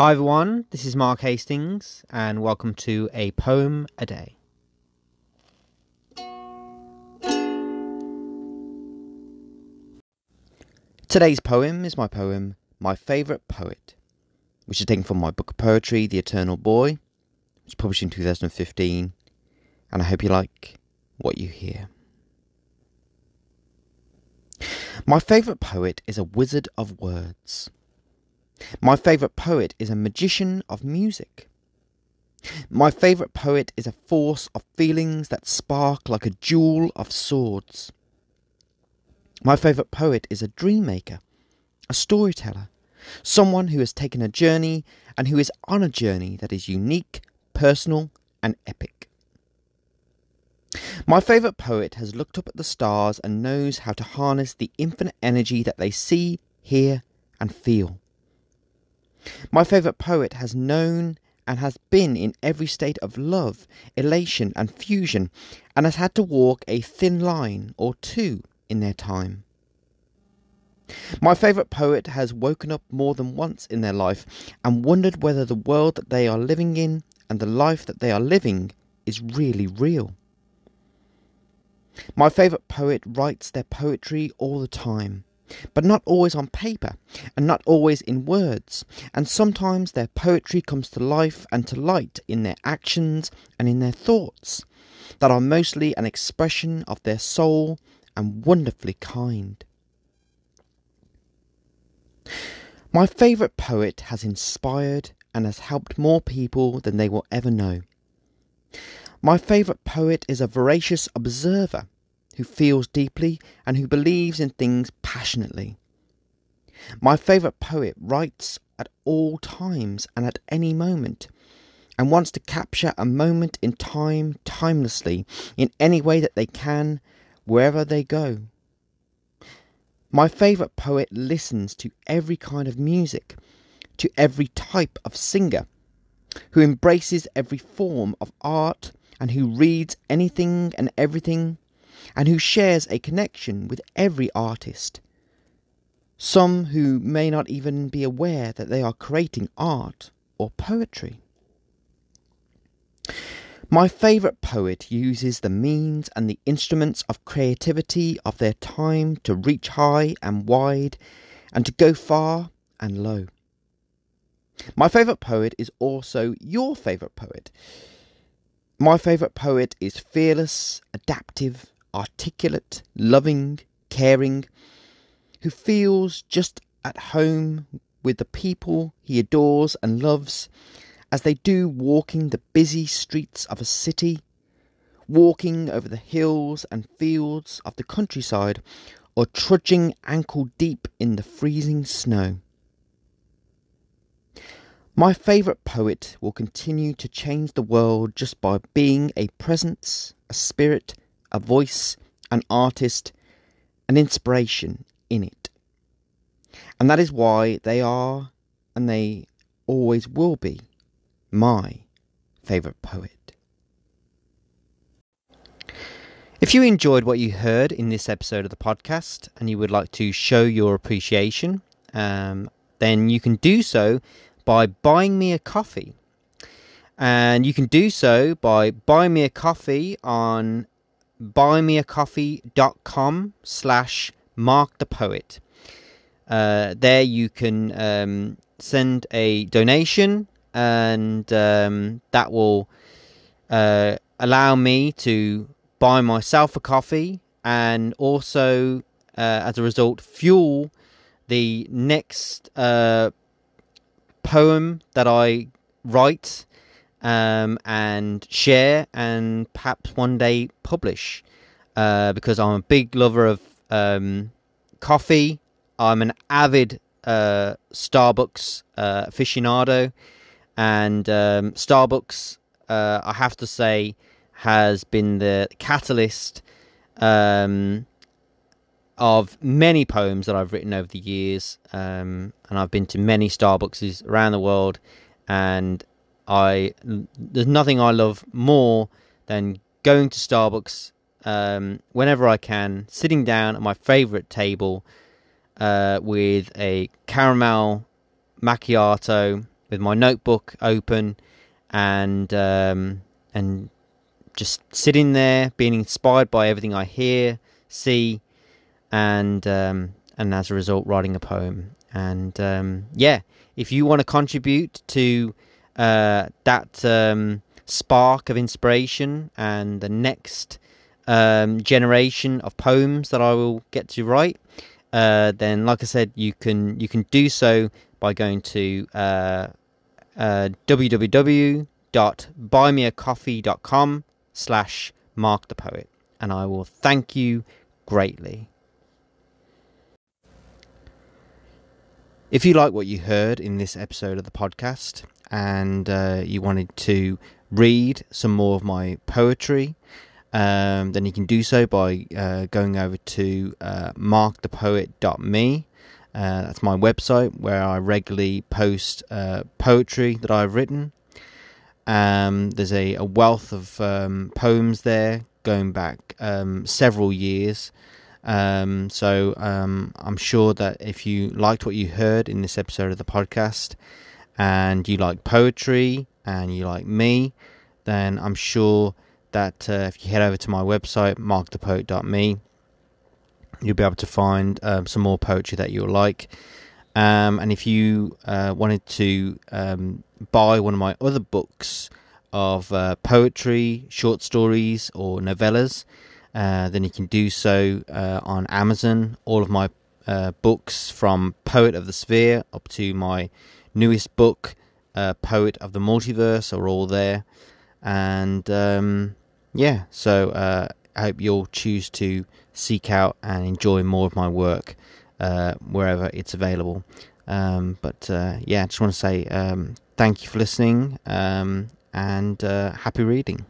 Hi everyone, this is Mark Hastings, and welcome to A Poem a Day. Today's poem is my poem, My Favourite Poet, which is taken from my book of poetry, The Eternal Boy, which was published in 2015, and I hope you like what you hear. My favourite poet is a wizard of words. My favourite poet is a magician of music. My favourite poet is a force of feelings that spark like a jewel of swords. My favourite poet is a dream maker, a storyteller, someone who has taken a journey and who is on a journey that is unique, personal, and epic. My favourite poet has looked up at the stars and knows how to harness the infinite energy that they see, hear, and feel. My favourite poet has known and has been in every state of love, elation, and fusion, and has had to walk a thin line or two in their time. My favourite poet has woken up more than once in their life and wondered whether the world that they are living in and the life that they are living is really real. My favourite poet writes their poetry all the time, but not always on paper and not always in words, and sometimes their poetry comes to life and to light in their actions and in their thoughts that are mostly an expression of their soul and wonderfully kind. My favourite poet has inspired and has helped more people than they will ever know. My favourite poet is a voracious observer who feels deeply and who believes in things passionately. My favourite poet writes at all times and at any moment and wants to capture a moment in time timelessly in any way that they can wherever they go. My favourite poet listens to every kind of music, to every type of singer, who embraces every form of art and who reads anything and everything, and who shares a connection with every artist. Some who may not even be aware that they are creating art or poetry. My favourite poet uses the means and the instruments of creativity of their time to reach high and wide and to go far and low. My favourite poet is also your favourite poet. My favourite poet is fearless, adaptive, articulate, loving, caring, who feels just at home with the people he adores and loves as they do walking the busy streets of a city, walking over the hills and fields of the countryside, or trudging ankle deep in the freezing snow. My favourite poet will continue to change the world just by being a presence, a spirit, a voice, an artist, an inspiration in it. And that is why they are, and they always will be, my favourite poet. If you enjoyed what you heard in this episode of the podcast and you would like to show your appreciation, um, then you can do so by buying me a coffee. And you can do so by buying me a coffee on buymeacoffee.com slash mark the poet. Uh, there you can um, send a donation and um, that will uh, allow me to buy myself a coffee and also, uh, as a result, fuel the next uh, poem that I write um, and share and perhaps one day publish. Uh, because I'm a big lover of um, coffee. I'm an avid uh, Starbucks uh, aficionado. And um, Starbucks, uh, I have to say, has been the catalyst um, of many poems that I've written over the years, um, and I've been to many Starbucks around the world, and I there's nothing I love more than going to Starbucks um, whenever I can, sitting down at my favorite table uh, with a caramel macchiato with my notebook open and um, and just sitting there, being inspired by everything I hear, see, and um, and as a result, writing a poem. And um, yeah, if you want to contribute to uh, that um, spark of inspiration and the next um, generation of poems that I will get to write, uh, then like I said, you can you can do so by going to uh, uh, www.buymeacoffee.com slash mark the poet and I will thank you greatly. If you like what you heard in this episode of the podcast and uh, you wanted to read some more of my poetry, um, then you can do so by uh, going over to uh, markthepoet.me. Uh, that's my website where I regularly post uh, poetry that I've written. Um, there's a, a, wealth of um, poems there going back um, several years. Um, so um, I'm sure that if you liked what you heard in this episode of the podcast and you like poetry and you like me, then I'm sure that uh, if you head over to my website, markthepoet.me, you'll be able to find um, some more poetry that you'll like. Um, and if you uh, wanted to um, buy one of my other books of uh, poetry, short stories, or novellas, uh, then you can do so uh, on Amazon. All of my uh, books from Poet of the Sphere up to my newest book, uh, Poet of the Multiverse, are all there. And um, yeah, so uh, I hope you'll choose to seek out and enjoy more of my work uh, wherever it's available. Um, but yeah, I just want to say um, thank you for listening um, and happy reading.